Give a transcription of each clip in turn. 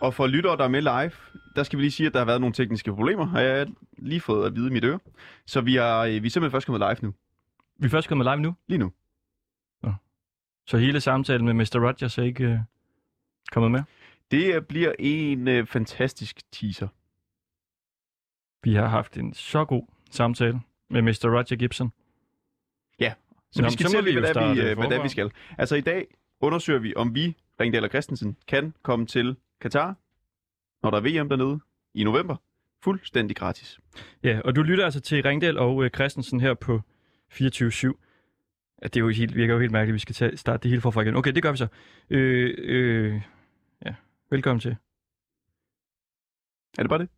Ja, og for lyttere, der er med live, der skal vi lige sige, at der har været nogle tekniske problemer, har jeg lige fået at vide i mit øre. Så vi er, øh, vi er simpelthen først kommet live nu. Vi er først kommet live nu, Lige nu. så hele samtalen med Mr. Rogers er ikke øh, kommet med. Det øh, bliver en øh, fantastisk teaser. Vi har haft en så god samtale med Mr. Roger Gibson. Så Nå, vi skal så til, vi hvad, vi, øh, hvad vi skal. Altså i dag undersøger vi, om vi, Ringdal og Christensen, kan komme til Katar, når der er VM dernede i november. Fuldstændig gratis. Ja, og du lytter altså til Ringdal og øh, Christensen her på 24-7. Ja, det er jo helt, virker jo helt mærkeligt, at vi skal tage, starte det hele forfra igen. Okay, det gør vi så. Øh, øh, ja, velkommen til. Er det bare det?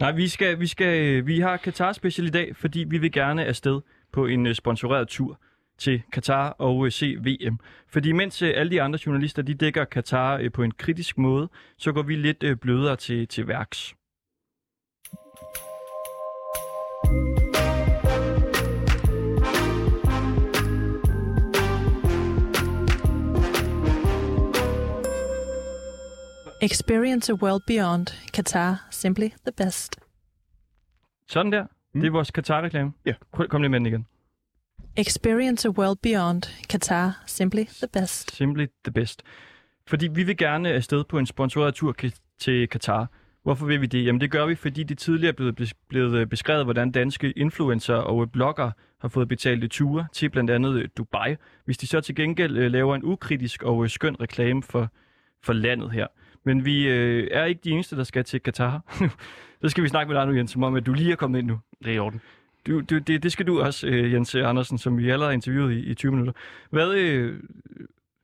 Nej, vi, skal, vi, skal, øh, vi har Qatar special i dag, fordi vi vil gerne afsted på en øh, sponsoreret tur til Qatar og øh, se VM. Fordi mens øh, alle de andre journalister de dækker Qatar øh, på en kritisk måde, så går vi lidt øh, blødere til, til værks. Experience a world beyond. Qatar, simply the best. Sådan der. Mm. Mm. Det er vores Qatar-reklame. Ja. Kom kom lige med den igen. Experience a world beyond. Qatar, simply the best. Simply the best. Fordi vi vil gerne afsted på en sponsoreret tur til Qatar. Hvorfor vil vi det? Jamen det gør vi, fordi det tidligere er blevet, blevet øh, beskrevet, hvordan danske influencer og øh, blogger har fået betalte ture til blandt andet øh, Dubai, hvis de så til gengæld øh, laver en ukritisk og skøn reklame for, for landet her. Men vi øh, er ikke de eneste, der skal til Qatar. så skal vi snakke med dig nu, Jens, som om at du lige er kommet ind nu. Det er i orden. Du, du, det, det skal du også, øh, Jens Andersen, som vi allerede har interviewet i, i 20 minutter. Hvad, øh,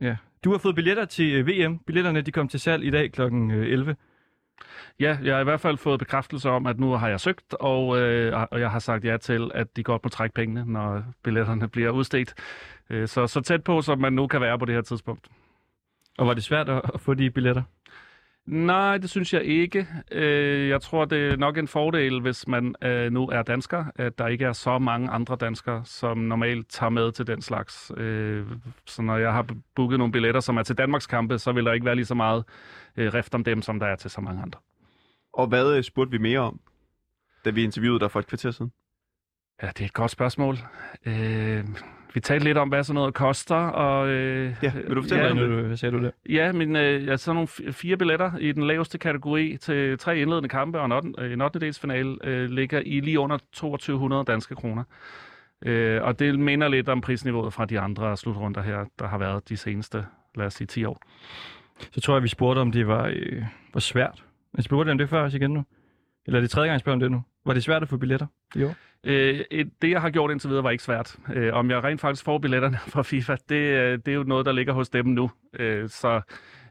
ja. Du har fået billetter til øh, VM. Billetterne de kom til salg i dag kl. 11. Ja, jeg har i hvert fald fået bekræftelse om, at nu har jeg søgt, og, øh, og jeg har sagt ja til, at de godt må trække pengene, når billetterne bliver udstedt. Øh, så, så tæt på, som man nu kan være på det her tidspunkt. Og var det svært at, at få de billetter? Nej, det synes jeg ikke. Øh, jeg tror, det er nok en fordel, hvis man øh, nu er dansker, at der ikke er så mange andre danskere, som normalt tager med til den slags. Øh, så når jeg har booket nogle billetter, som er til Danmarks kampe, så vil der ikke være lige så meget rift om dem, som der er til så mange andre. Og hvad spurgte vi mere om, da vi interviewede dig for et kvarter siden? Ja, det er et godt spørgsmål. Øh, vi talte lidt om, hvad sådan noget koster, og... Øh, Ja, vil du fortælle ja, mig nu, hvad sagde du der? Ja, men øh, ja, sådan nogle fi- fire billetter i den laveste kategori til tre indledende kampe og en, otten, øh, en 8. finale øh, ligger i lige under 2200 danske kroner. Øh, og det minder lidt om prisniveauet fra de andre slutrunder her, der har været de seneste, lad os sige, 10 år. Så tror jeg, vi spurgte, om det var, øh, var svært. Jeg spurgte om det før også igen nu. Eller er det tredje gang, jeg spørger om det nu? Var det svært at få billetter år? Øh, et- det, jeg har gjort indtil videre, var ikke svært. Øh, om jeg rent faktisk får billetterne fra FIFA, det, øh, det er jo noget, der ligger hos dem nu. Øh, så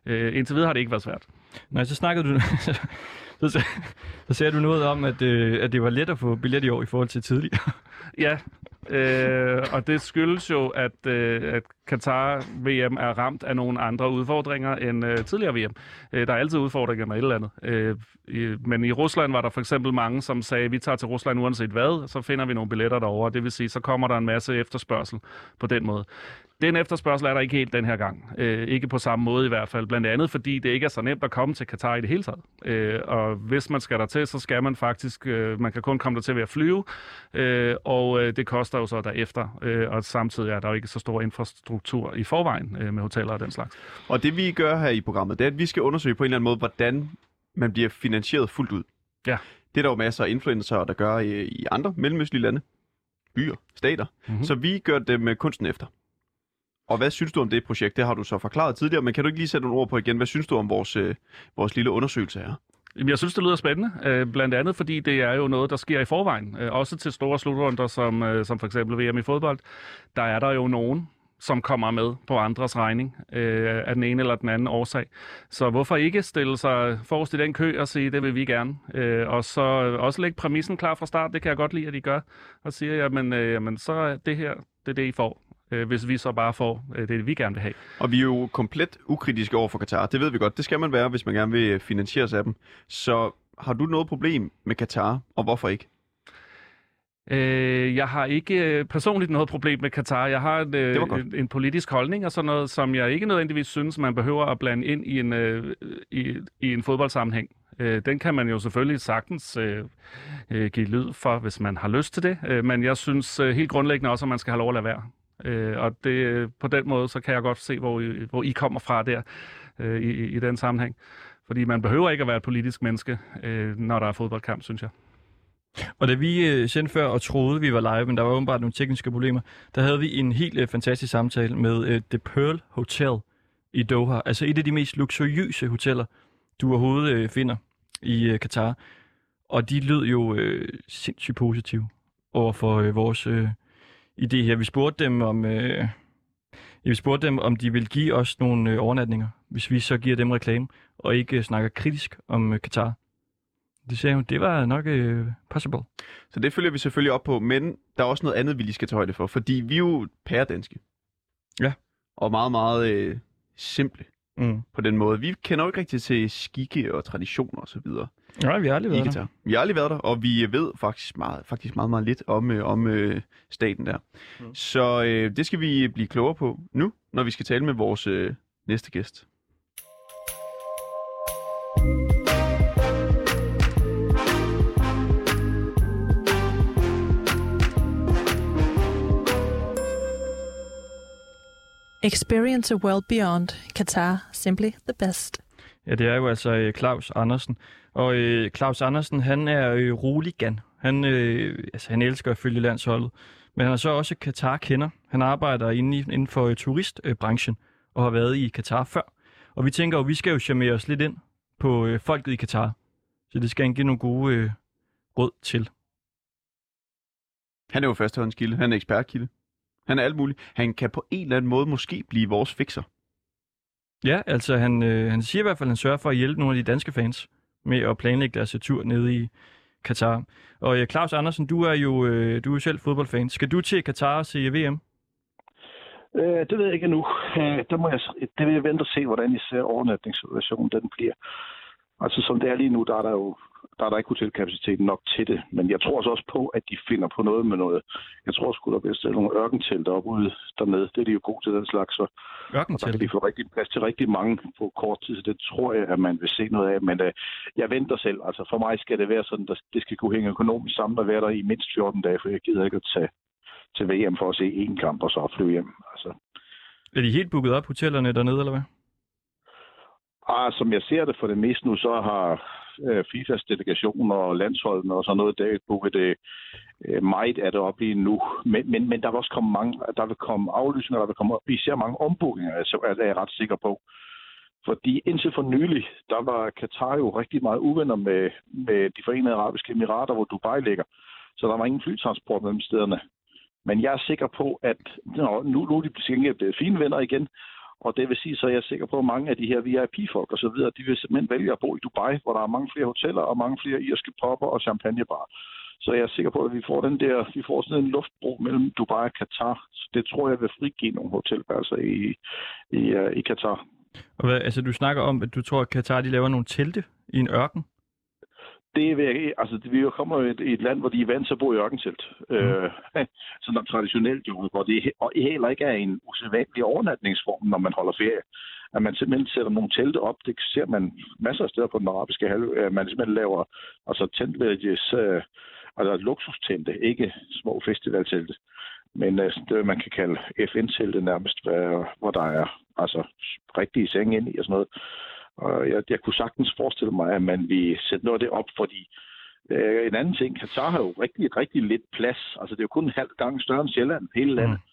øh, indtil videre har det ikke været svært. Nej, så snakkede du... så, så, så sagde du noget om, at, øh, at det var let at få billet i år i forhold til tidligere. Ja, øh, og det skyldes jo, at, øh, at Qatar VM er ramt af nogle andre udfordringer end øh, tidligere VM. Øh, der er altid udfordringer med et eller andet. Øh, i, men i Rusland var der for eksempel mange, som sagde, at vi tager til Rusland uanset hvad, så finder vi nogle billetter derovre. Det vil sige, så kommer der en masse efterspørgsel på den måde. Den efterspørgsel er der ikke helt den her gang. Øh, ikke på samme måde i hvert fald. Blandt andet fordi det ikke er så nemt at komme til Katar i det hele taget. Øh, og hvis man skal der til, så skal man faktisk, øh, man kan kun komme der til ved at flyve, øh, og øh, det koster jo så derefter. Øh, og samtidig er der jo ikke så stor infrastruktur i forvejen øh, med hoteller og den slags. Og det vi gør her i programmet, det er, at vi skal undersøge på en eller anden måde, hvordan man bliver finansieret fuldt ud. Ja. Det er der jo masser af influencer, der gør i, i andre mellemøstlige lande, byer, stater. Mhm. Mm-hmm. Så vi gør det med kunsten efter. Og hvad synes du om det projekt? Det har du så forklaret tidligere, men kan du ikke lige sætte nogle ord på igen? Hvad synes du om vores, øh, vores lille undersøgelse her? Jamen, jeg synes, det lyder spændende. Øh, blandt andet, fordi det er jo noget, der sker i forvejen. Øh, også til store slutrunder, som, øh, som for eksempel VM i fodbold. Der er der jo nogen, som kommer med på andres regning øh, af den ene eller den anden årsag. Så hvorfor ikke stille sig forrest i den kø og sige, det vil vi gerne. Øh, og så også lægge præmissen klar fra start, det kan jeg godt lide, at de gør. Og siger, jamen, øh, jamen så er det her, det er det, I får. Øh, hvis vi så bare får øh, det, vi gerne vil have. Og vi er jo komplet ukritiske over for Katar. Det ved vi godt. Det skal man være, hvis man gerne vil finansieres af dem. Så har du noget problem med Katar, og hvorfor ikke? Øh, jeg har ikke øh, personligt noget problem med Katar. Jeg har en, øh, en, en politisk holdning og sådan noget, som jeg ikke nødvendigvis synes, man behøver at blande ind i en, øh, i, i en fodboldsammenhæng. Øh, den kan man jo selvfølgelig sagtens øh, øh, give lyd for, hvis man har lyst til det. Øh, men jeg synes øh, helt grundlæggende også, at man skal have lov at lade være. Øh, og det, på den måde, så kan jeg godt se, hvor I, hvor I kommer fra der øh, i, i den sammenhæng. Fordi man behøver ikke at være et politisk menneske, øh, når der er fodboldkamp, synes jeg. Og da vi øh, sendte før og troede, vi var live, men der var åbenbart nogle tekniske problemer, der havde vi en helt øh, fantastisk samtale med øh, The Pearl Hotel i Doha. Altså et af de mest luksuriøse hoteller, du overhovedet øh, finder i øh, Katar. Og de lød jo øh, sindssygt positive over for øh, vores øh, idé her. Vi spurgte dem om... Øh, vi spurgte dem, om de vil give os nogle øh, overnatninger, hvis vi så giver dem reklame, og ikke øh, snakker kritisk om øh, Katar. Det sagde hun, det var nok øh, possible. Så det følger vi selvfølgelig op på, men der er også noget andet, vi lige skal tage højde for, fordi vi er jo pæredanske. Ja. Og meget, meget øh, simple Mm. på den måde. Vi kender jo ikke rigtig til skikke og traditioner osv. Nej, vi har aldrig været der. Vi har aldrig været der, og vi ved faktisk meget, faktisk meget, meget lidt om, øh, om øh, staten der. Mm. Så øh, det skal vi blive klogere på nu, når vi skal tale med vores øh, næste gæst. Experience a world beyond. Qatar, simply the best. Ja, det er jo altså øh, Claus Andersen. Og øh, Claus Andersen, han er øh, roligan. Han, øh, altså, han elsker at følge landsholdet. Men han er så også Katar-kender. Han arbejder inde i, inden for øh, turistbranchen og har været i Katar før. Og vi tænker jo, vi skal jo charmere os lidt ind på øh, folket i Katar. Så det skal han give nogle gode øh, råd til. Han er jo førstehåndskilde, han er ekspertkilde. Han er alt muligt. Han kan på en eller anden måde måske blive vores fixer. Ja, altså han, øh, han siger i hvert fald, at han sørger for at hjælpe nogle af de danske fans med at planlægge deres tur nede i Katar. Og øh, Claus Andersen, du er jo øh, du er jo selv fodboldfan. Skal du til Katar og se VM? Øh, det ved jeg ikke endnu. Øh, der må jeg, det vil jeg vente og se, hvordan især overnatningssituationen den bliver. Altså som det er lige nu, der er der jo der er der ikke hotelkapacitet nok til det. Men jeg tror altså også på, at de finder på noget med noget. Jeg tror sgu, der bliver stillet nogle ørkentelter op ude dernede. Det er de jo gode til den slags. Så, og der kan de få rigtig plads til rigtig mange på kort tid. Så det tror jeg, at man vil se noget af. Men øh, jeg venter selv. Altså for mig skal det være sådan, at det skal kunne hænge økonomisk sammen og være der i mindst 14 dage, for jeg gider ikke at tage til VM for at se én kamp og så flyve hjem. Altså, Er de helt booket op, hotellerne dernede, eller hvad? Ah, som jeg ser det for det meste nu, så har øh, FIFAs delegation og landsholdene og sådan noget, der bukket det øh, øh, meget af det op lige nu. Men, men, men der vil også komme mange, der vil komme aflysninger, der vil komme især mange ombookinger, altså, er jeg ret sikker på. Fordi indtil for nylig, der var Katar jo rigtig meget uvenner med, med de forenede arabiske emirater, hvor Dubai ligger. Så der var ingen flytransport mellem stederne. Men jeg er sikker på, at nå, nu, nu er de blevet blevet fine venner igen, og det vil sige, så er jeg sikker på, at mange af de her VIP-folk og så videre, de vil simpelthen vælge at bo i Dubai, hvor der er mange flere hoteller og mange flere irske popper og champagnebar. Så jeg er sikker på, at vi får den der, vi får sådan en luftbro mellem Dubai og Katar. Så det tror jeg vil frigive nogle hotelværelser i, i, øh, i Katar. Og hvad, altså, du snakker om, at du tror, at Katar de laver nogle telte i en ørken. Det vil jeg, altså, det, vi kommer jo i et, land, hvor de er vant til at bo i ørkentelt. Mm. Øh, sådan traditionelt jo, hvor det og heller ikke er en usædvanlig overnatningsform, når man holder ferie. At man simpelthen sætter nogle telte op, det ser man masser af steder på den arabiske halv. At man simpelthen laver altså tent villages, øh, altså luksustente, ikke små festivaltelte. Men øh, det, man kan kalde FN-telte nærmest, hvor, hvor der er altså rigtige senge ind i og sådan noget. Og jeg, jeg kunne sagtens forestille mig, at man vil sætte noget af det op, fordi øh, en anden ting, Katar har jo rigtig, rigtig lidt plads. Altså det er jo kun en halv gang større end Sjælland, hele landet. Mm.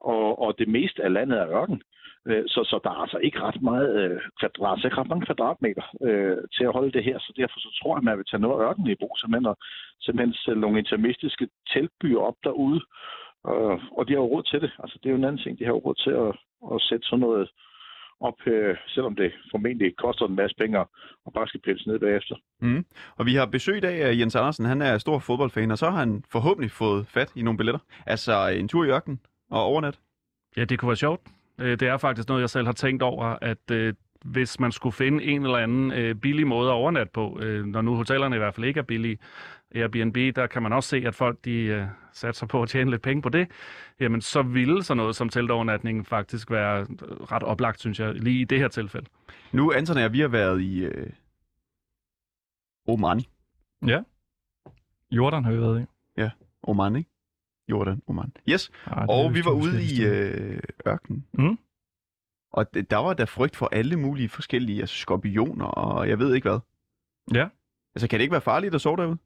Og, og det meste af landet er ørken. Øh, så, så der er altså ikke ret meget, øh, er altså ikke ret mange kvadratmeter øh, til at holde det her. Så derfor så tror jeg, at man vil tage noget af ørken i brug, simpelthen, og simpelthen sætte nogle intermistiske teltbyer op derude. Og, og de har jo råd til det. Altså det er jo en anden ting. De har jo råd til at, at sætte sådan noget op, øh, selvom det formentlig koster en masse penge og bare skal pilles ned bagefter. Mm. Og vi har besøg i dag af Jens Andersen. Han er stor fodboldfan, og så har han forhåbentlig fået fat i nogle billetter. Altså en tur i ørkenen og overnat. Ja, det kunne være sjovt. Øh, Det er faktisk noget, jeg selv har tænkt over, at øh, hvis man skulle finde en eller anden øh, billig måde at overnatte på, øh, når nu hotellerne i hvert fald ikke er billige, Airbnb, der kan man også se, at folk de øh, satser på at tjene lidt penge på det, jamen så ville sådan noget som teltovernatning faktisk være øh, ret oplagt, synes jeg, lige i det her tilfælde. Nu, Anton og jeg, vi har været i øh, Oman. Ja. Jordan har vi været i. Oman, ikke? Jordan, Oman. Yes, det er og vi var ude i øh, ørkenen. Mm. Og d- der var der frygt for alle mulige forskellige altså skorpioner, og jeg ved ikke hvad. Ja. Altså, kan det ikke være farligt at sove derude?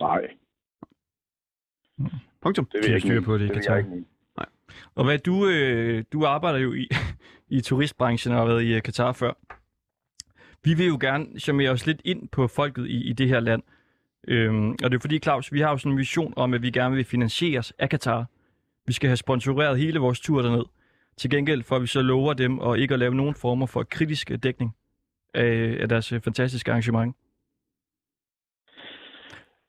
Nej, Punktum. det De vil jeg ikke. styr mene. på det i det jeg ikke. mene. Og hvad du, øh, du arbejder jo i, i turistbranchen og har været i øh, Katar før. Vi vil jo gerne charmere os lidt ind på folket i, i det her land. Øhm, og det er fordi, Claus, vi har jo sådan en mission om, at vi gerne vil finansieres af Katar. Vi skal have sponsoreret hele vores tur derned. Til gengæld at vi så lover dem at ikke at lave nogen former for kritisk dækning af, af deres øh, fantastiske arrangement.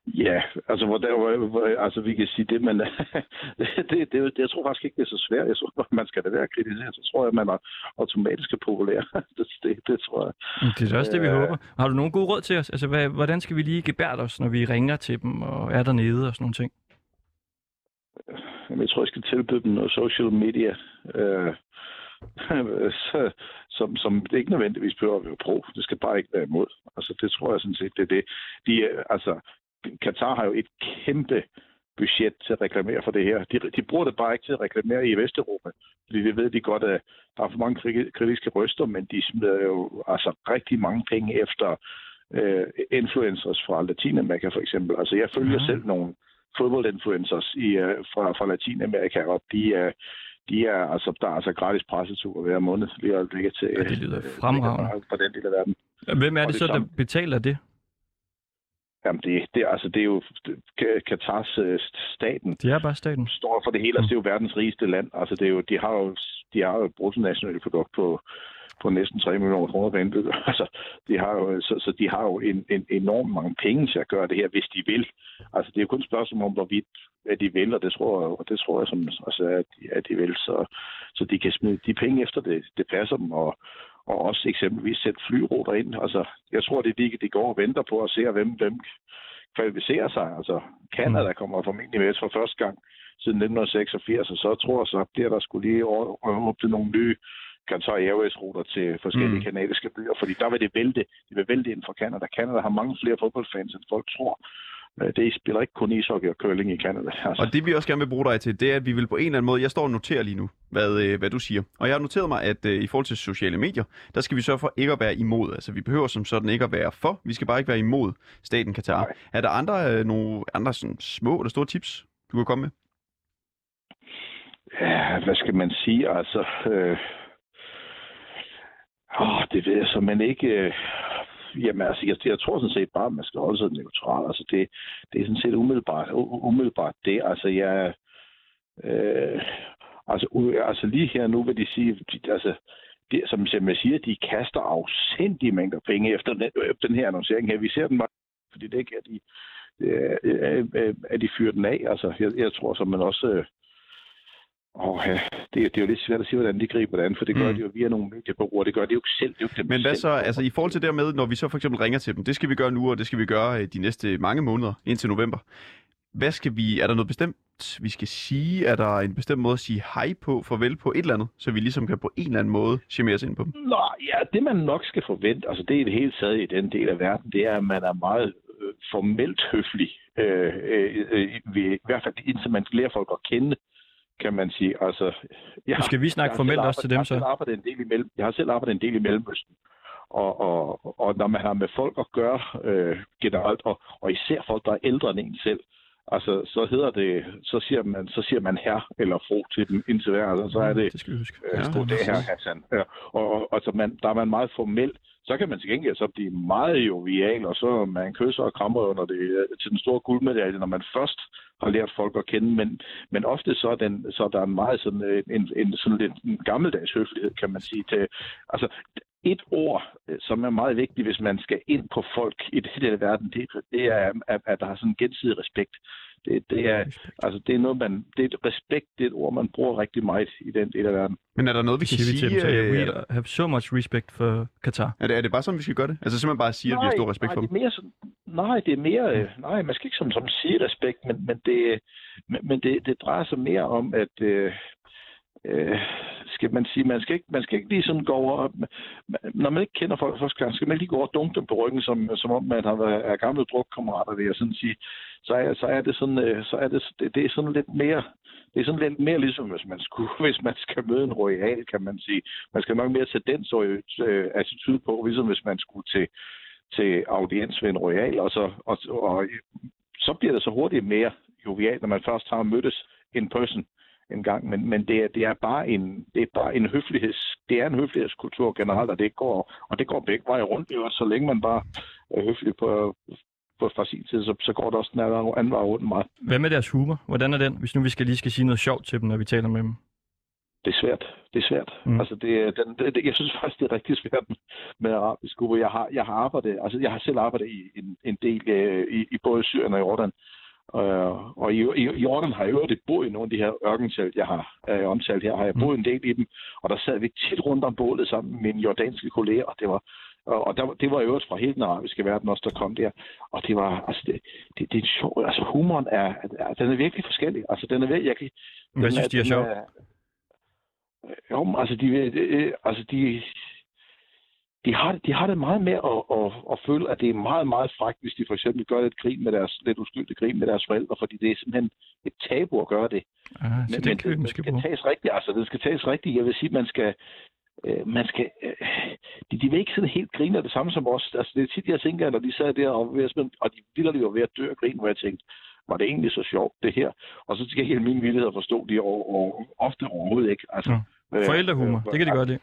Ja, altså, hvor der, hvor, hvor, altså vi kan sige det, men det, det, jeg tror faktisk ikke, det er så svært. Jeg tror, man skal da være kritiseret. Så tror jeg, man er automatisk populær. det, det, det tror jeg. Det er også det, vi Øh. håber. Har du nogen gode råd til os? Altså, hvad, hvordan skal vi lige gebære os, når vi ringer til dem og er dernede og sådan nogle ting? Jeg tror, jeg skal tilbyde dem noget social media. Øh, så, som, som det ikke nødvendigvis behøver at være pro. Det skal bare ikke være imod. Altså, det tror jeg sådan set, det er det. De, altså, Katar har jo et kæmpe budget til at reklamere for det her. De, de bruger det bare ikke til at reklamere i Vesteuropa. Fordi det ved de godt, at der er for mange kri- kritiske røster, men de smider jo altså rigtig mange penge efter øh, influencers fra Latinamerika for eksempel. Altså jeg følger Ja. selv nogle fodboldinfluencers i, øh, fra, fra Latinamerika, og de er, de er, altså, der er altså gratis pressetur hver måned lige øjeblikket til Ja, det lyder øh, fremragende. på den del af verden. Hvem er det det så, der betaler det? Jamen, det, det, altså, det er jo Katars øh, staten, Det er bare staten. står for det hele. Altså, det er jo verdens rigeste land. Altså, det er jo, de har jo, de har jo bruttonationalprodukt på, på næsten 3 millioner kroner per indbygger. Altså, de har jo, så, så de har jo en, en enormt mange penge til at gøre det her, hvis de vil. Altså, det er jo kun et spørgsmål om, hvorvidt at de vil, og det tror jeg, og det tror jeg som, altså, at, de, at de vil. Så, så de kan smide de penge efter det, det passer dem, og, og også eksempelvis sætte flyruter ind. Altså, jeg tror, det er de, de går og venter på at se, hvem, hvem kvalificerer sig. Altså, Canada kommer formentlig med for første gang siden 1986, og så tror jeg, så bliver der skulle lige å- åbne nogle nye Qatar Airways-ruter til forskellige Mm. kanadiske byer, fordi der vil det vælte, det vil vælte ind fra Canada. Canada har mange flere fodboldfans, end folk tror. Øh, Det spiller ikke kun ishockey og curling i Canada. Altså, Og det vi også gerne vil bruge dig til, det er, at vi vil på en eller anden måde, jeg står og noterer lige nu, hvad, øh, hvad du siger. Og jeg har noteret mig, at øh, i forhold til sociale medier, der skal vi sørge for ikke at være imod. Altså vi behøver som sådan ikke at være for, vi skal bare ikke være imod staten Katar. Nej. Er der andre, nogle andre sådan små eller store tips, du kan komme med? Ja, hvad skal man sige? Altså, øh, åh, det ved jeg så, men ikke... Øh, jamen, altså, jeg, jeg tror sådan set bare, at man skal holde sig neutral. Altså, det, det er sådan set umiddelbart, umiddelbart det. Altså, jeg... Øh, altså, u- altså, lige her nu vil de sige... De, altså, det, som jeg siger, de kaster afsindige mængder penge efter den, efter den her annoncering her. Vi ser den bare, fordi det ikke er de, øh, øh, øh, øh at de fyrer den af. Altså, jeg, jeg tror som man også... Øh, Åh, ja. det, det er jo lidt svært at sige, hvordan de griber det an, for det gør Mm. de jo via nogle mediebureauer. Det gør de jo ikke selv. Det er jo ikke Men hvad så, altså i forhold til det med, når vi så for eksempel ringer til dem, det skal vi gøre nu, og det skal vi gøre øh, de næste mange måneder, indtil november. Hvad skal vi, er der noget bestemt, vi skal sige? Er der en bestemt måde at sige hej på, farvel på et eller andet, så vi ligesom kan på en eller anden måde charmere os ind på dem? Nå, ja, det man nok skal forvente, altså det er det hele taget i den del af verden, det er, at man er meget øh, formelt høflig. Øh, øh, øh, ved, I hvert fald indtil man lærer folk at kende, kan man sige. Altså, jeg, skal vi snakke formelt også til dem, jeg har så. selv en del i mellem, Jeg har selv arbejdet en del i Mellemøsten. Og, og, og når man har med folk at gøre øh, generelt, og, og især folk, der er ældre end en selv, altså, så hedder det, så siger man, så siger man her eller fro til dem indtil hver, altså, så er det, Det skal huske. Ja, det er her, Hassan. Ja. Og, og, og så man, der er man meget formel. Så kan man til gengæld så blive meget jovial, og så man kysser og krammer under det øh, til den store guldmedalje, når man først har lært folk at kende. Men, men ofte så er, den, så er der en meget sådan øh, en, en, sådan lidt en gammeldags høflighed, kan man sige. Til, altså, et ord, øh, som er meget vigtigt, hvis man skal ind på folk i det her verden, det, det er, at, at der er sådan en gensidig respekt. Det, det er, altså, det er noget, man, det er et respekt, det er et ord, man bruger rigtig meget i den del af verden. Men er der noget, vi Det kan siger vi til sige? dem, så øh, we der- have so much respect for Katar. er, det, er det bare sådan, vi skal gøre det? Altså simpelthen bare sige, at vi har stor respekt nej, for det dem? er mere sådan, nej, det er mere, øh, nej, man skal ikke som, som sige respekt, men, men, det, men, men det, det drejer sig mere om, at øh, øh, skal man sige, man skal ikke, man skal ikke lige sådan gå over, når man ikke kender folk første gang, skal man lige gå over og dunke dem på ryggen, som, som om man har været er gamle drukkammerater, vil jeg sådan sige. Så er, så er det sådan, øh, så er det, det, det er sådan lidt mere, det er sådan lidt mere ligesom, hvis man, skulle, hvis man skal møde en royal, kan man sige. Man skal nok mere tage den så øh, attitude på, ligesom hvis man skulle til, til audiens ved en royal, og så, og, og, så bliver det så hurtigt mere jovialt, når man først har mødtes in person en gang, men, men det, er, det er bare en det er bare en høfligheds det er en høflighedskultur generelt, og det går og det går begge veje rundt, jo, så længe man bare er høflig på, på fra sin side, så, så går det også den anden vej rundt meget. Hvad med deres humor? Hvordan er den, hvis nu vi skal lige skal sige noget sjovt til dem, når vi taler med dem? Det er svært. Det er svært. Mm. Altså, det, den, det, jeg synes faktisk, det er rigtig svært med, arabisk humor. Jeg har, jeg har arbejdet, altså jeg har selv arbejdet i en, en del øh, i, i både Syrien og Jordan. Øh, og i, i, Jordan har jeg jo det boet i nogle af de her ørkentelt, jeg har øh, omtalt her, har jeg boet en del i dem. Og der sad vi tit rundt om bålet sammen med mine jordanske kolleger, og det var og der, det var jo øvrigt fra hele den arabiske verden også, der kom der. Og det var, altså, det, det, det er en sjov, altså humoren er, er, den er virkelig forskellig. Altså, den er virkelig, jeg kan, Hvad synes de er sjovt? Jo, altså, de, øh, altså, de, de, har, det- de har det meget med at, at, at føle, at det er meget, meget frækt, hvis de for eksempel gør lidt grin med deres, lidt uskyldig grin med deres forældre, fordi det er simpelthen et tabu at gøre det. Ah, den kan vi det, skal bruge. tages rigtigt. Altså, det skal tages rigtigt. Jeg vil sige, man skal... Øh, man skal øh, de, de vil ikke sådan helt grine af det samme som os. Altså, det er tit, jeg tænker, når de sad der, og, og de vildt var ved at dø af grin, hvor jeg tænkte, var det egentlig så sjovt, det her? Og så skal jeg min villighed at forstå de over, og, ofte overhovedet ikke. Altså, Nå. Forældrehumor, det kan de godt lide.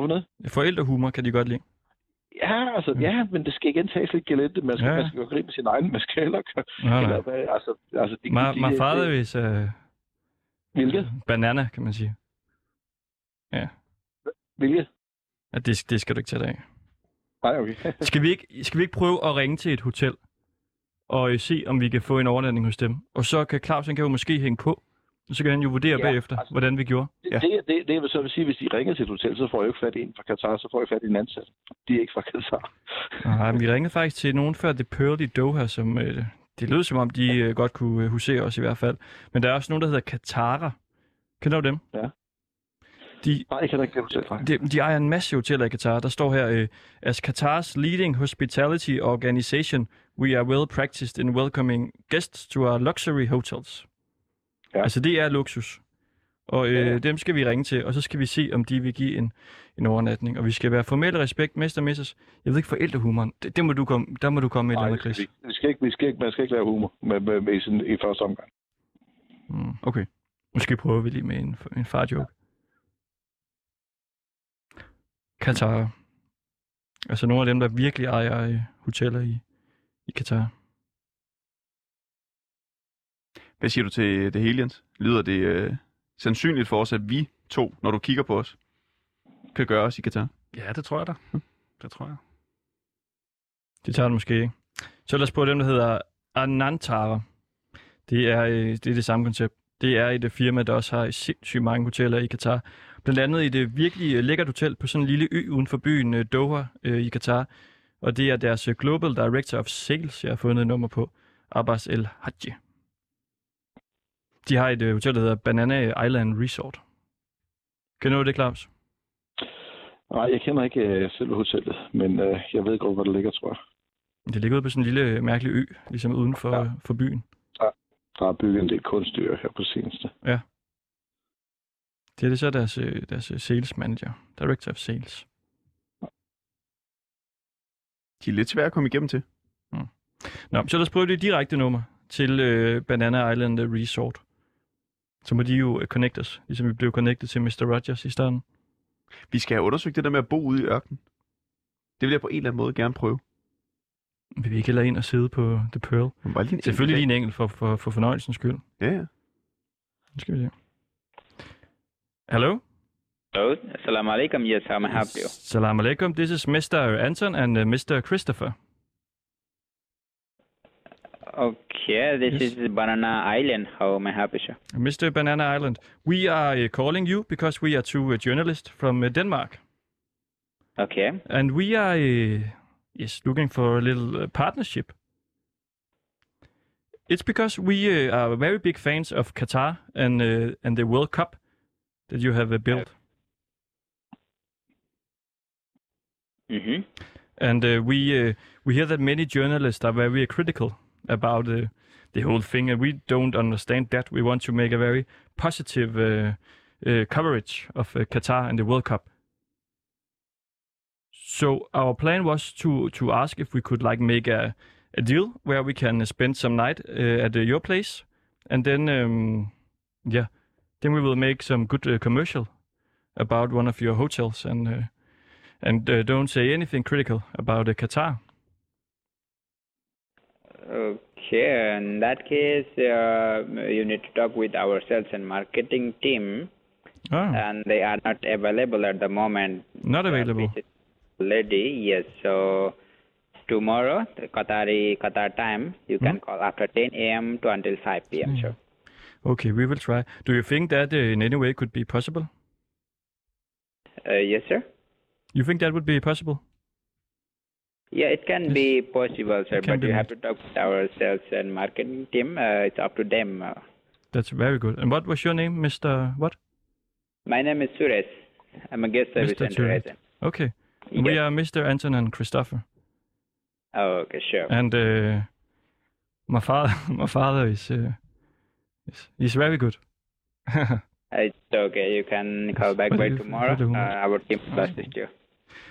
For noget? Forældrehumor kan de godt lide. Ja, altså, ja, men det skal igen tages lidt gelente. Man skal, Ja, ja. ja. man skal jo grine med sin egen, man skal heller Nej, eller, altså, altså, de, My, de, my father is uh, Hvilket? banana, kan man sige. Hvilket? At det, det skal du ikke tage dig af. Nej, okay. Skal vi, ikke, skal vi ikke prøve at ringe til et hotel og øh, se, om vi kan få en overnatning hos dem? Og så kan Claus, han kan jo måske hænge på, så kan han jo vurdere Ja, bagefter, altså- hvordan vi gjorde. Det, Ja. det, det, det vil så vil sige, hvis de ringer til et hotel, så får jeg jo ikke fat i en fra Katar, så får jeg fat i en ansat. De er ikke fra Katar. Nej, men vi ringede faktisk til nogen før The Pearl i Doha, som øh, det lød som om, de øh, godt kunne øh, husere os i hvert fald. Men der er også nogen, der hedder Katara. Kender du dem? Ja. De, Nej, jeg kan ikke hotel fra. de, de ejer en masse hoteller i Katar. Der står her, øh, as Qatar's leading hospitality organization, we are well practiced in welcoming guests to our luxury hotels. Ja. Altså, det er luksus. Og øh, Ja, dem skal vi ringe til, og så skal vi se, om de vil give en, en overnatning. Og vi skal være formelle respekt, mester misses. Jeg ved ikke, forældrehumoren, det, det må du komme, der må du komme med et eller andet, Chris. vi, vi, skal ikke, vi skal ikke, man skal ikke lave humor med, med, med i, sådan, i første omgang. Mm, okay. Måske prøver vi lige med en, en far-joke. Katar. Altså nogle af dem, der virkelig ejer øh, hoteller i, i Katar. Hvad siger du til det hele, Jens? Lyder det øh, sandsynligt for os, at vi to, når du kigger på os, kan gøre os i Katar? Ja, det tror jeg da. Det tror jeg. Det tager det måske ikke. Så lad os prøve dem, der hedder Anantara. Det er, øh, det er det samme koncept. Det er et øh, firma, der også har sindssygt mange hoteller i Katar. Blandt andet et øh, virkelig øh, lækkert hotel på sådan en lille ø uden for byen Doha øh, i Katar. Og det er deres Global Director of Sales, jeg har fundet et nummer på. Abbas El Hadji. De har et øh, hotel, der hedder Banana Island Resort. Kender du det, Claus? Nej, jeg kender ikke øh, selve hotellet, men øh, jeg ved godt, hvor det ligger, tror jeg. Det ligger ude på sådan en lille øh, mærkelig ø, ligesom uden for, Ja. ja. for byen. Der er bygget en del kunstdyr her på seneste. Det er det så deres, deres sales manager, director of sales. De er lidt svære at komme igennem til. Nå, så lad os prøve det direkte nummer til øh, Banana Island Resort. Så må de jo øh, connect os, ligesom vi blev connected til Mr. Rogers i starten. Vi skal have undersøgt det der med at bo ude i ørkenen. Det vil jeg på en eller anden måde gerne prøve. Vil vi ikke heller ind og sidde på The Pearl? Bare lige en Selvfølgelig lige enkelt en enkelt for, for, for fornøjelsens skyld. Ja, ja. Nu skal vi se. Hello? Hello. Assalamu alaikum. Yes, how may I help you? Salam alaikum. This is Mr. Anton and uh, Mr. Christopher. Okay, this Yes. is Banana Island. How may I help you. Mr. Banana Island, we are uh, calling you because we are two uh, journalists from uh, Denmark, Okay. and we are yes looking for a little partnership. It's because we are very big fans of Qatar and uh, and the World Cup that you have uh, built, Mm-hmm. and uh, we uh, we hear that many journalists are very critical about uh, the whole thing, and we don't understand that. We want to make a very positive uh, uh, coverage of uh, Qatar and the World Cup. So our plan was to to ask if we could like make a a deal where we can spend some night at your place, and then um, yeah, then we will make some good commercial about one of your hotels and. And don't say anything critical about Qatar. Okay, in that case, uh, you need to talk with our sales and marketing team, Oh, and they are not available at the moment. not available. Lady, yes. So tomorrow, the Qatari Qatar time, you can call after 10 a.m. to until 5 p.m. Sure. Okay, we will try. Do you think that uh, in any way could be possible? Uh, yes, sir. You think that would be possible? Yeah, it can be possible, sir, but you have to talk with our sales and marketing team. Uh, it's up to them. Uh, That's very good. And what was your name, Mr. What? my name is Suresh. I'm a guest service Mr. Suresh. Okay. We are Mr. Anton and Christopher. Oh, okay, sure. And uh, my father, my father is, uh, is he's very good. It's okay. You can call back What by tomorrow. what do you Uh, our team will assist you.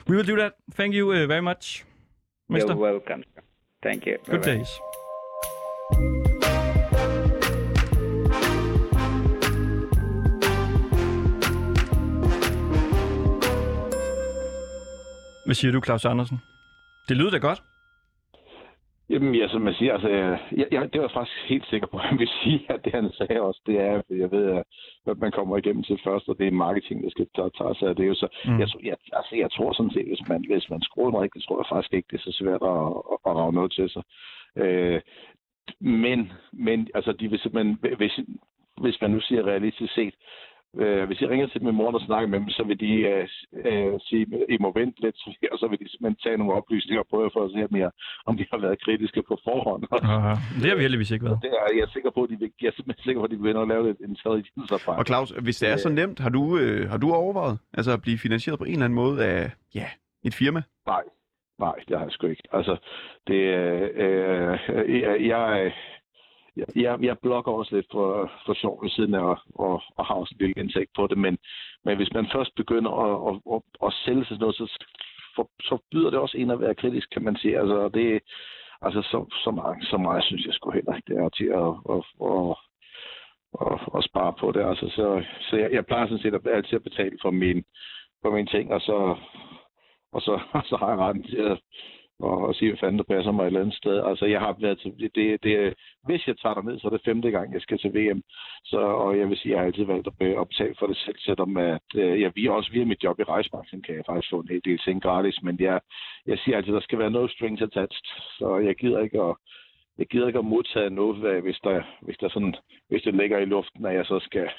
we will do that. Thank you uh, very much, Mr. You're welcome. Thank you. Good Bye-bye. days. Hvad siger du, Claus Andersen? Det lyder da godt. Jamen, ja, som man siger, altså, jeg, jeg, det var jeg faktisk helt sikker på, at han vil sige, at det han sagde også, det er, at jeg ved, at man kommer igennem til først, og det er marketing, der skal tage, tage sig af det. er Jo, så Mm. jeg, jeg, altså, jeg tror sådan set, hvis man, hvis man skruer den rigtigt, tror jeg faktisk ikke, det er så svært at, at, at rage noget til sig. Øh, men, men, altså, de vil simpelthen, hvis, hvis man nu siger realistisk set, Øh, hvis jeg ringer til min mor og snakker med dem, så vil de øh, øh, sige, I må vente lidt, og så vil de simpelthen tage nogle oplysninger på jer for at se, om, jeg, om de har været kritiske på forhånd. Uh, det har vi heldigvis ikke været. Det er, jeg er sikker på, at de vil, jeg er simpelthen sikker på, at de vil og lave en tredje tidserfaring. Og Claus, hvis det er så nemt, har du, øh, har du overvejet altså at blive finansieret på en eller anden måde af ja, et firma? Nej, nej, det har jeg sgu ikke. Altså, det, øh, øh, jeg, jeg, jeg, jeg blokker også lidt for, for sjov ved siden af, og, og, og har også en lille indtægt på det, men, men hvis man først begynder at, at, at, at sælge sig noget, så, for, så byder det også en at være kritisk, kan man sige. Altså, det, altså så, så, meget, så meget synes jeg sgu heller ikke, det er til at, at, at, at, at spare på det. Altså, så så jeg, jeg plejer sådan set at, altid at betale for, min, for mine ting, og så, og så, så har jeg retten til at og, og sige, hvad fanden der passer mig et eller andet sted. Altså, jeg har været til, det, det, det, hvis jeg tager ned, så er det femte gang, jeg skal til VM. Så, og jeg vil sige, jeg har altid valgt at optage at betale for det selv, selvom at, øh, jeg via, også via mit job i rejsebranchen kan jeg faktisk få en hel del ting gratis, men jeg, jeg siger altid, der skal være no strings attached, så jeg gider ikke at, jeg gider ikke at modtage noget, hvis der, hvis der sådan, hvis det ligger i luften, at jeg så skal,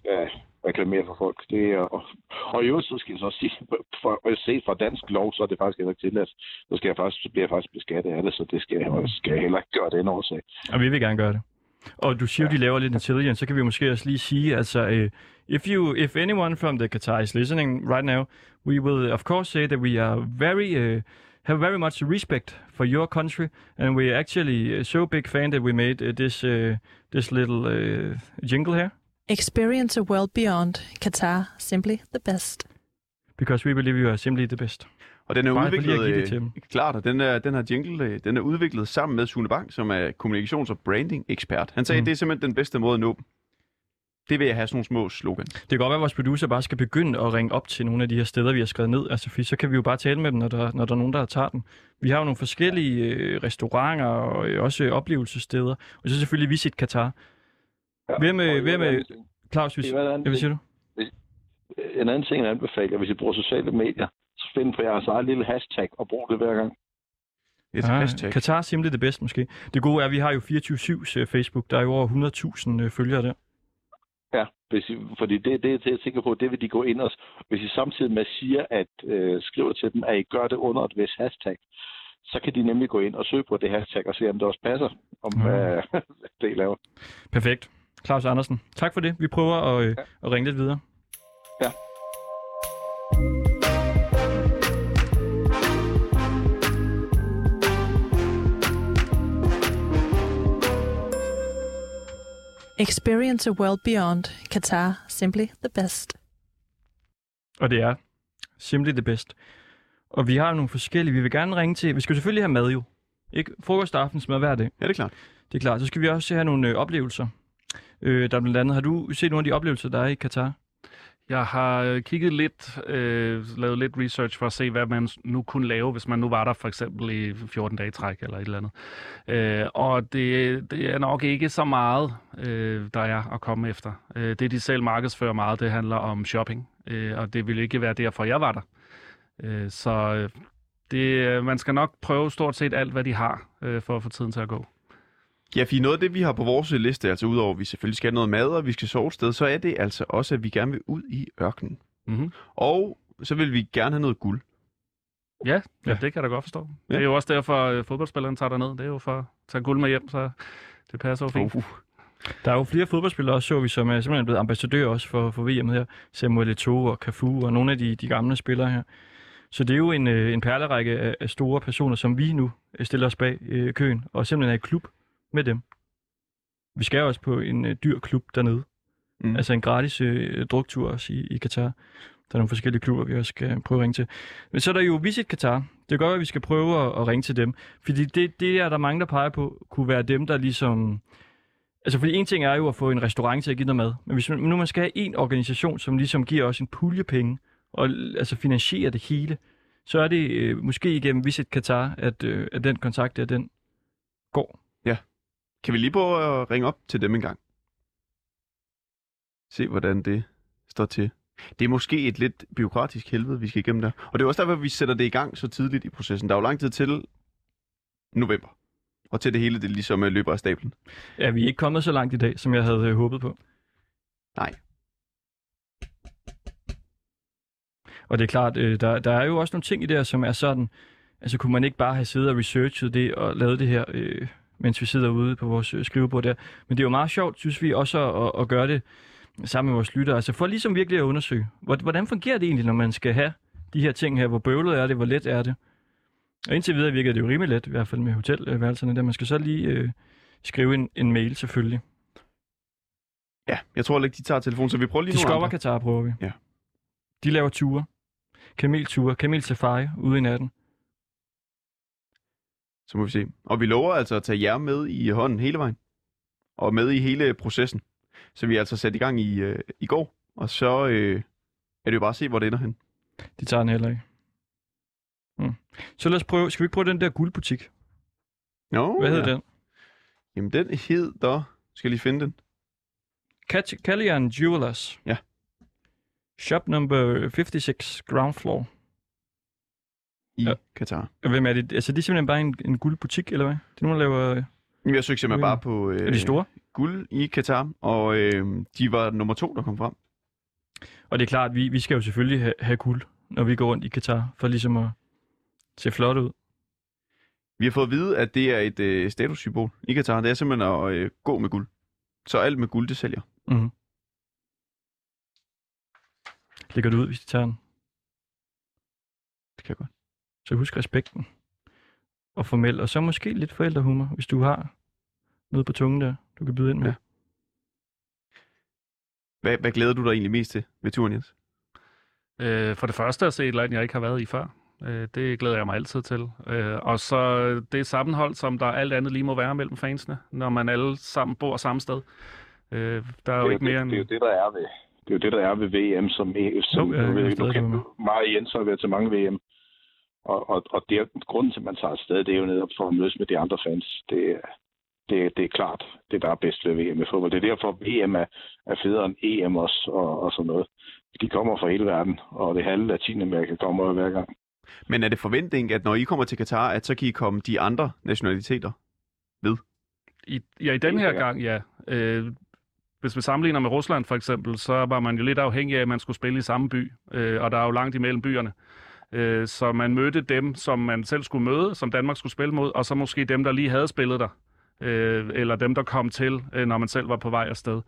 skal reklamere for folk. Det er, og, og i øvrigt, så skal jeg så sige, for for se fra dansk lov, så er det faktisk heller ikke tilladt. Så, skal jeg faktisk, så bliver jeg faktisk beskattet af det, så det skal jeg, skal jeg heller ikke gøre den årsag. Og vi vil gerne gøre det. Og du siger, ja. de laver lidt intelligence, så kan vi måske også lige sige, altså, uh, if you, if anyone from the Qatar is listening right now, we will of course say that we are very, uh, have very much respect for your country, and we're actually øh, so big fan that we made uh, this, uh, this little uh, jingle here, Experience a world beyond. Qatar, simply the best. because we believe you are simply the best. Og den er Bare at udviklet, det til øh, dem. klart, og den, er, den her jingle, øh, den er udviklet sammen med Sune Bang, som er kommunikations- og branding-ekspert. Han sagde, Mm. mm. det er simpelthen den bedste måde at nå dem. Det vil jeg have sådan nogle små slogan. Det kan godt være, at vores producer bare skal begynde at ringe op til nogle af de her steder, vi har skrevet ned. Altså, fordi så kan vi jo bare tale med dem, når der, når der er nogen, der tager den. Vi har jo nogle forskellige øh, restauranter og øh, også øh, oplevelsessteder. Og så selvfølgelig Visit Qatar. Hvem, øh, en øh, anden ting- Claus, hvis, ja, hvad siger du? En anden ting, jeg anbefaler, hvis I bruger sociale medier, så find på jeres eget lille hashtag og brug det hver gang. Et Ah, hashtag. Katar er simpelthen det bedste måske. Det gode er, at vi har jo 24-7's Facebook. Der er jo over 100.000 øh, følgere der. Ja, hvis I, fordi det, det, det er jeg sikker på, det vil de gå ind og... Hvis I samtidig med siger, at øh, skriver til dem, at I gør det under et vis hashtag, så kan de nemlig gå ind og søge på det hashtag og se, om det også passer, om Mm. hvad, hvad det I laver. Perfekt. Claus Andersen, tak for det. Vi prøver at, øh, at ringe lidt videre. Ja. Experience a world beyond. Qatar, simply the best. Og det er simpelthen det bedste. Og vi har nogle forskellige. Vi vil gerne ringe til... Vi skal selvfølgelig have mad jo. Ikke? Frokost og aftensmad hver dag. Ja, det er klart. Det er klart. Så skal vi også have nogle øh, oplevelser. Øh, der er blandt andet... Har du set nogle af de oplevelser, der er i Katar? Jeg har øh, kigget lidt, øh, lavet lidt research for at se, hvad man nu kunne lave, hvis man nu var der for eksempel i 14 dage træk eller et eller andet. Øh, og det, det er nok ikke så meget, øh, der er at komme efter. Øh, det, de selv markedsfører meget, det handler om shopping, øh, og det ville ikke være derfor, jeg var der. Øh, så øh, det, øh, man skal nok prøve stort set alt, hvad de har, øh, for at få tiden til at gå. Ja, for noget af det, vi har på vores liste, altså udover at vi selvfølgelig skal have noget mad, og vi skal sove et sted, så er det altså også, at vi gerne vil ud i ørkenen. Mm-hmm. Og så vil vi gerne have noget guld. Ja, ja, Ja. det kan jeg da godt forstå. Ja. Det er jo også derfor, at fodboldspilleren tager derned. Det er jo for at tage guld med hjem, så det passer jo fint. Uh, Der er jo flere fodboldspillere også, så vi, som er simpelthen blevet ambassadør også for, for VM her. Samuel Eto'o og Cafu og nogle af de, de gamle spillere her. Så det er jo en, øh, en perlerække af, af store personer, som vi nu øh, stiller os bag øh, køen, og simpelthen er i klub med dem. Vi skal også på en øh, dyr klub dernede. Mm. Altså en gratis øh, druktur også i, i Katar. Der er nogle forskellige klubber, vi også skal prøve at ringe til. Men så er der jo Visit Qatar. Det er godt, at vi skal prøve at, at ringe til dem. Fordi det, det er der mange, der peger på, kunne være dem, der ligesom... Altså, fordi en ting er jo at få en restaurant til at give noget mad. Men hvis man, nu man skal have en organisation, som ligesom giver os en pulje penge, og altså finansierer det hele, så er det øh, måske igennem Visit Qatar, at, øh, at den kontakt der, den går. Kan vi lige prøve at ringe op til dem en gang? Se, hvordan det står til. Det er måske et lidt byråkratisk helvede, vi skal igennem der. Og det er også derfor, vi sætter det i gang så tidligt i processen. Der er jo lang tid til november. Og til det hele, det ligesom øh, løber af stablen. Ja, vi er ikke kommet så langt i dag, som jeg havde øh, håbet på. Nej. Og det er klart, øh, der, der er jo også nogle ting i det her, som er sådan, altså kunne man ikke bare have siddet og researchet det og lavet det her, øh, mens vi sidder ude på vores øh, skrivebord der. Men det er jo meget sjovt, synes vi, også at, at gøre det sammen med vores lyttere. Altså for ligesom virkelig at undersøge, hvor- hvordan fungerer det egentlig, når man skal have de her ting her? Hvor bøvlet er det? Hvor let er det? Og indtil videre virker det jo rimelig let, i hvert fald med hotelværelserne der. Man skal så lige øh, skrive en, en mail selvfølgelig. Ja, jeg tror ikke, de tager telefonen, så vi prøver lige nogle Discover andre. Qatar prøver vi. Ja. De laver ture. Kamelture, kamel safari ude i natten. Så må vi se. Og vi lover altså at tage jer med i hånden hele vejen. Og med i hele processen. Så vi er altså sat i gang i, øh, i går. Og så øh, er det jo bare at se, hvor det ender hen. De tager den heller ikke. Mm. Så lad os prøve, skal vi ikke prøve den der guldbutik? Nå, Hvad hedder ja. den? Jamen, den hedder... Skal jeg lige finde den? Kat- Kallian Jewelers. Ja. Shop number 56, ground floor. I Ja. Katar. Hvem er det? Altså, det er simpelthen bare en, en guldbutik, eller hvad? Det er nogen, der laver... Jamen, Jeg søgte simpelthen Øh, bare på øh, Er de store? guld i Katar, og øh, de var nummer to, der kom frem. Og det er klart, vi, vi skal jo selvfølgelig have, have guld, når vi går rundt i Katar, for ligesom at se flot ud. Vi har fået at vide, at det er et øh, statussymbol i Katar. Det er simpelthen at øh, gå med guld. Så alt med guld, det sælger. Mm-hmm. Lægger du ud, hvis de tager den? Det kan jeg godt. Så husk respekten. Og formel, og så måske lidt forældrehumor, hvis du har noget på tungen der, du kan byde ind med. Ja. Hvad, hvad glæder du dig egentlig mest til ved turen, Jens? Øh, for det første at se et land, jeg ikke har været i før. Øh, det glæder jeg mig altid til. Øh, og så det sammenhold, som der alt andet lige må være mellem fansene, når man alle sammen bor samme sted. Øh, der er jo det, ikke mere det, det er jo end... det, der er ved, det er jo det, der er ved VM, som, som Jo, ja, nu ved du kan, mig og Jens har været til mange VM. Og, og, og det er, grunden til, at man tager afsted, det er jo netop for at mødes med de andre fans. Det, er- det, det er klart, det der er bedst ved VM i fodbold. Det er derfor, VM er, er federe end EM også, og, og sådan noget. De kommer fra hele verden, og det halve Latinamerika kommer jo hver gang. Men er det forventning, at når I kommer til Katar, at så kan I komme de andre nationaliteter? I, ja, i den her gang, ja. Øh, hvis vi sammenligner med Rusland for eksempel, så var man jo lidt afhængig af, at man skulle spille i samme by, øh, og der er jo langt imellem byerne. Øh, så man mødte dem, som man selv skulle møde, som Danmark skulle spille mod, og så måske dem, der lige havde spillet der, øh, eller dem, der kom til, øh, når man selv var på vej afsted.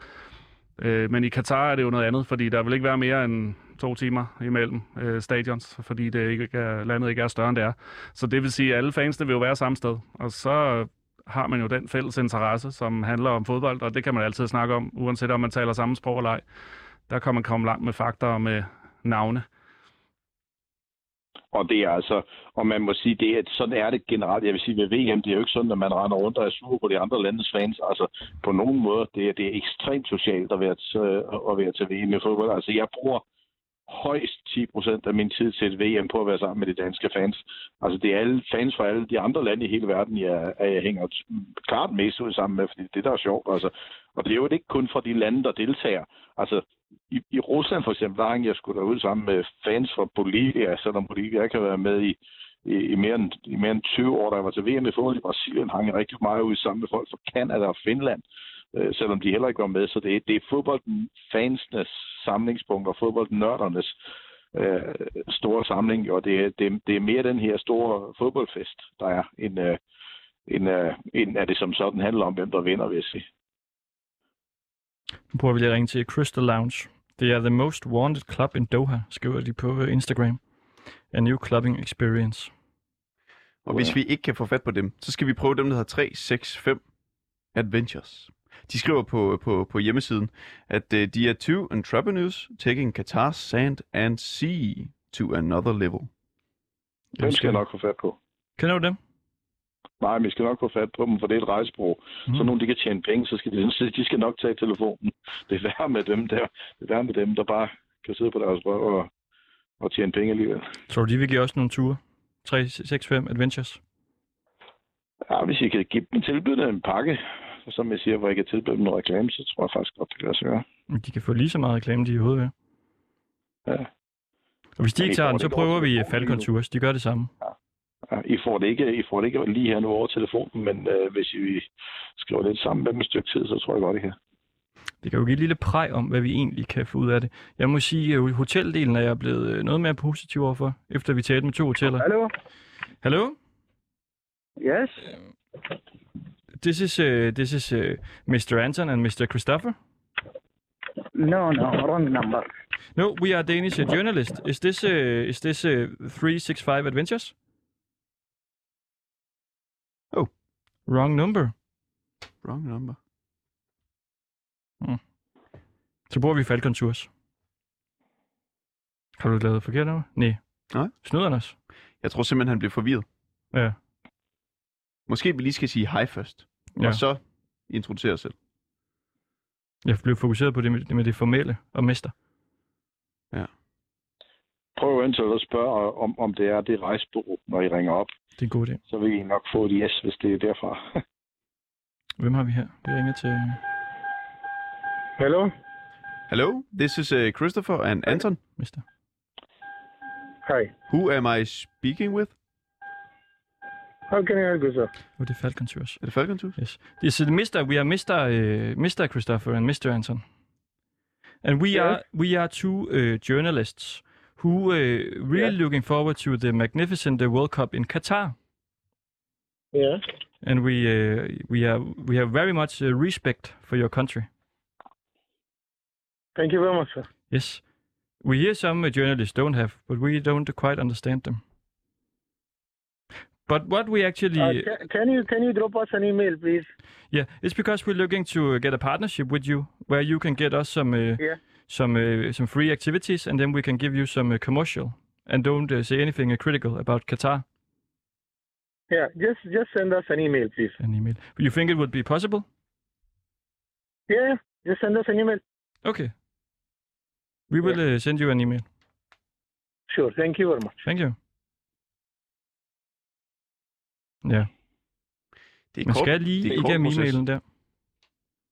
Øh, men i Katar er det jo noget andet, fordi der vil ikke være mere end to timer imellem øh, stadions, fordi det ikke er, landet ikke er større end det er. Så det vil sige, at alle fansene vil jo være samme sted. Og så har man jo den fælles interesse, som handler om fodbold, og det kan man altid snakke om, uanset om man taler samme sprog eller ej. Der kan man komme langt med fakta og med navne. Og det er altså, og man må sige, det er, sådan er det generelt. Jeg vil sige, ved VM, det er jo ikke sådan, at man render rundt og er sur på de andre landes fans. Altså, på nogen måde, det er, det er ekstremt socialt at være, til, øh, at være til VM i fodbold. Altså, jeg bruger højst 10 procent af min tid til et VM på at være sammen med de danske fans. Altså, det er alle fans fra alle de andre lande i hele verden, jeg, jeg hænger klart mest ud sammen med, fordi det der er sjovt. Altså. Og det er jo ikke kun fra de lande, der deltager. Altså, i, i Rusland for eksempel, der hang jeg skulle derud sammen med fans fra Bolivia, selvom Bolivia kan være med i, i, i, mere end, i mere end 20 år, da jeg var til VM i fodbold i Brasilien, hang jeg rigtig meget ud sammen med folk fra Canada og Finland, øh, selvom de heller ikke var med. Så det, det er fodboldfansenes samlingspunkt og fodboldnørdernes øh, store samling, og det, det, det er mere den her store fodboldfest, der er, end, øh, end, øh, end at det som sådan handler om, hvem der vinder, vil jeg sige. Nu prøver vi lige at ringe til Crystal Lounge. Det er the most wanted club in Doha, skriver de på øh, Instagram. A new clubbing experience. Og hvis vi ikke kan få fat på dem, så skal vi prøve dem, der hedder 365 Adventures. De skriver på, på, på hjemmesiden, at uh, de er two entrepreneurs taking Qatar's sand and sea to another level. Dem skal jeg nok få fat på. Kender du dem? Nej, vi skal nok få fat på dem, for det er et rejsbrug. Mm. Så nogen, de kan tjene penge, så skal de, de skal nok tage telefonen. Det er værre med dem der, det er værre med dem, der bare kan sidde på deres røv og, og tjene penge alligevel. Tror du, de vil give os nogle ture? 3, 6, 5 Adventures? Ja, hvis I kan give dem tilbyde en pakke, så som jeg siger, hvor jeg kan tilbyde dem noget reklame, så tror jeg faktisk godt, det kan lade gøre. De kan få lige så meget reklame, de i hovedet. Ja. Og hvis de ikke tager den, så prøver vi Falcon Tours. De gør det samme. Ja, I får det ikke, I får det ikke lige her nu over telefonen, men øh, hvis I skriver lidt sammen med dem et stykke tid, så tror jeg godt, I kan. Det kan jo give et lille præg om, hvad vi egentlig kan få ud af det. Jeg må sige, at hoteldelen er jeg blevet øh, noget mere positiv overfor, efter vi talte med to hoteller. Hello. Hello? Yes. This is uh, this is uh, Mr. Anton and Mr. Christopher. No, no, wrong number. No, we are Danish uh, journalists. Is this uh, is this uh, 365 Adventures? Oh. Wrong number. Wrong number. Så bruger vi Falcon Tours. Har du lavet forkert nummer? Nej. Nej. Snyder han os? Jeg tror simpelthen, han blev forvirret. Ja. Måske vi lige skal sige hej først, ja. og så introducere os selv. Jeg blev fokuseret på det med, det med det formelle og mester. Prøv eventuelt at spørge, om, om det er det rejsbureau, når I ringer op. Det er en god idé. Så vil I nok få et yes, hvis det er derfra. Hvem har vi her? Vi ringer til... Hello. Hello, this is uh, Christopher and Anton. Mister. Hi. Who am I speaking with? How can I help you, sir? Oh, det er Falcon Tours. Er det Falcon Tours? Yes. This is Mr. We are Mr. Uh, Mr. Christopher and Mr. Anton. And we Yes. are we are two uh, journalists who uh, really Yes. looking forward to the magnificent uh, World Cup in Qatar. Yeah. And we uh, we are we have very much uh, respect for your country. Thank you very much, sir. Yes. We hear some uh, journalists don't have, but we don't quite understand them. But what we actually, Uh, ca- can you can you drop us an email, please? yeah, it's because we're looking to get a partnership with you, where you can get us some uh, Yeah. Some uh, some free activities, and then we can give you some uh, commercial. And don't uh, say anything uh, critical about Qatar. Yeah. Just just send us an email, please. An email. You think it would be possible? Yeah. yeah. Just send us an email. Okay. We will uh, send you an email. Sure. Thank you very much. Thank you. Ja, Det er man kort, skal lige det er igennem e-mailen der.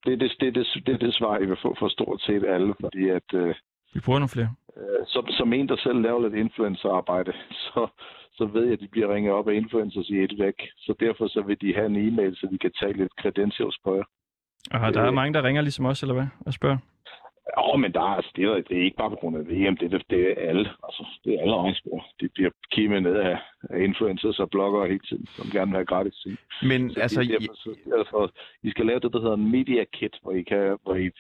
Det er det, det, det, det, er det svar, I vil få for stort set alle, fordi at, øh, Vi bruger nogle flere. øh, som, som en, der selv laver lidt influencerarbejde, så, så ved jeg, at de bliver ringet op af influencers i et væk. Så derfor så vil de have en e-mail, så de kan tage lidt credentials på jer. Og der er Øh. mange, der ringer ligesom os, eller hvad? Og spørger. Ja, men der er, altså, det, er, det er ikke bare på grund af VM, det er, det er alle. Altså, det er alle regnspor. De bliver kimet ned af, af influencers og bloggere hele tiden, som gerne vil have gratis ting. Men Så altså, de, derfor, så, derfor, I skal lave det, der hedder en media kit, hvor I, kan, hvor I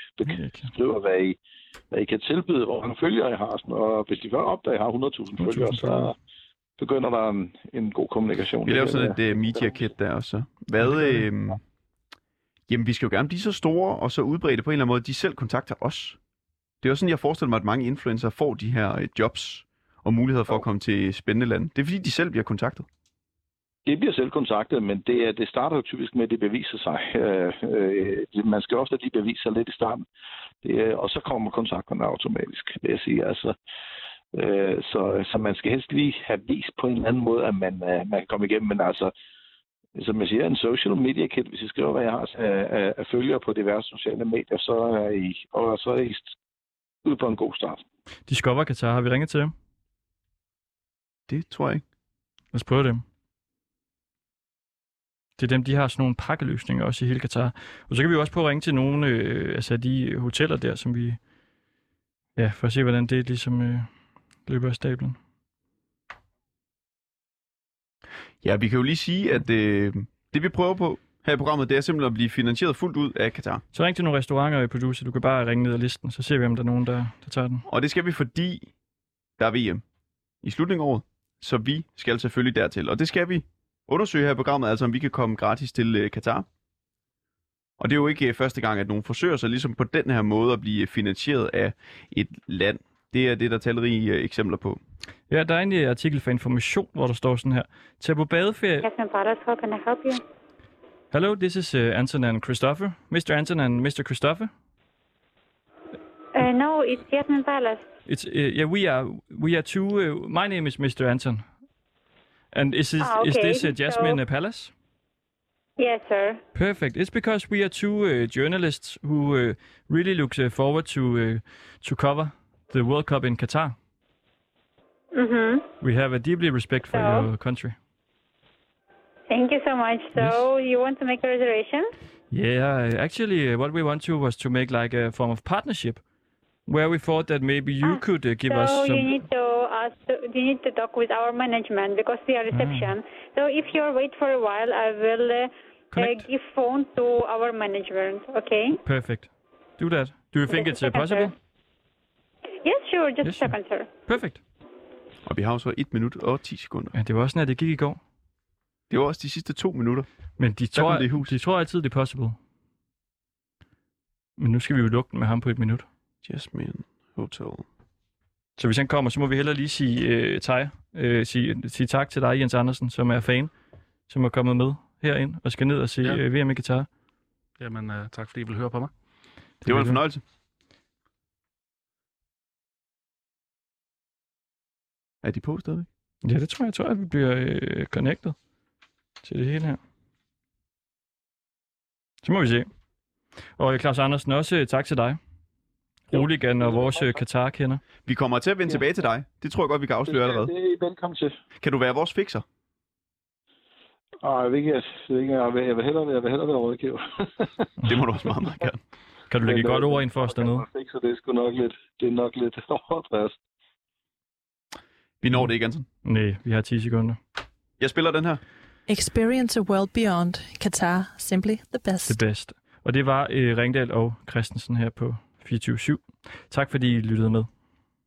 beskriver, hvad I, hvad I kan tilbyde, hvor mange følgere I har. Sådan, og hvis de først opdager, at I har 100.000 følgere, så begynder der en, en god kommunikation. vi laver sådan et uh, media kit der også. Hvad, øh, jamen, vi skal jo gerne blive så store og så udbredte på en eller anden måde, de selv kontakter os. Det er jo sådan, jeg forestiller mig, at mange influencer får de her øh, jobs og muligheder for at komme til spændende lande. Det er fordi, de selv bliver kontaktet. Det bliver selv kontaktet, men det, det starter jo typisk med, at det beviser sig. Øh, øh, man skal også have de beviser lidt i starten. Det, og så kommer kontakterne automatisk, vil jeg sige. Altså, øh, så, så man skal helst lige have vist på en eller anden måde, at man, øh, man kan komme igennem. Men altså, som jeg siger, en social media kit, hvis I skriver, hvad jeg har af, af, af følgere på diverse sociale medier, så er I, og så er I ude på en god start. Discover Qatar, har vi ringet til dem? Det tror jeg ikke. Lad os prøve dem. Det er dem, de har sådan nogle pakkeløsninger også i hele Katar. Og så kan vi jo også prøve at ringe til nogle øh, altså de hoteller der, som vi... Ja, for at se, hvordan det ligesom øh, løber af stablen. Ja, vi kan jo lige sige, at øh, det vi prøver på her i programmet, det er simpelthen at blive finansieret fuldt ud af Katar. Så ring til nogle restauranter i producer. Du kan bare ringe ned ad listen, så ser vi, om der er nogen, der, der tager den. Og det skal vi, fordi der er VM i slutningen af året. Så vi skal selvfølgelig dertil. Og det skal vi undersøge her i programmet, altså om vi kan komme gratis til øh, Katar. Og det er jo ikke øh, første gang, at nogen forsøger sig ligesom på den her måde at blive finansieret af et land. Det er det, der er talrige øh, eksempler på. Ja, der er en øh, artikel fra Information, hvor der står sådan her. Tag på badeferie. Captain Paras, how can I help you? Hello, this is uh, Anton and Christopher. Mr. Anton and Mr. Christopher. Uh, no, it's Yasmin Palace. It's uh, yeah, we are we are two. Uh, my name is Mr. Anton. And is this, Ah, is okay. this uh, Jasmine So- uh, Palace? Yes, sir. Perfect. It's because we are two uh, journalists who uh, really look uh, forward to uh, to cover the World Cup in Qatar. Mm-hmm. We have a deeply respect for So? your country. Thank you so much. So you want to make a reservation? Yeah, actually, what we want to was to make like a form of partnership, where we thought that maybe you could uh, give Ah, so us you some. need to ask, you need to talk with our management because we are reception. So if you wait for a while, I will uh, uh, give phone to our management. Okay? Perfect. Do that. Do you think it's uh, possible? Yes, sure. Just Yes, a second, sir. Perfect. Og vi har jo så 1 minut og 10 sekunder. Ja, det var også sådan, at det gik i går. Det var også de sidste to minutter. Men de tror, det i hus. de tror altid, det er possible. Men nu skal vi jo lukke den med ham på et minut. Jasmine Hotel. Så hvis han kommer, så må vi hellere lige sige, øh, tej, øh, sige, sige tak til dig, Jens Andersen, som er fan, som er kommet med herind og skal ned og se Ja. ja. øh, VM i Qatar. Jamen, uh, tak fordi I vil høre på mig. Det var en fornøjelse. Er de på stadigvæk? Ja, det tror jeg, jeg tror, at vi bliver øh, connected til det hele her. Så må vi se. Og Claus Andersen, også øh, tak til dig. Roligan og vores øh, Qatar-kender. Vi kommer til at vende tilbage til dig. Det tror jeg godt, vi kan afsløre allerede. Det er I velkommen til. Kan du være vores fixer? Ej, jeg vil ikke, jeg vil, ikke, jeg vil, jeg vil hellere, jeg vil hellere være rådgiver. Det må du også meget, meget gerne. Kan du lægge et godt øh, ord ind for os dernede? Så det er sgu nok lidt, det er nok lidt overdrevet. Vi når det ikke, Anton. Nej, vi har 10 sekunder. Jeg spiller den her. Experience a world beyond. Qatar, simply the best. Det bedste. Og det var øh, Ringdal og Christensen her på 24 Tak fordi I lyttede med.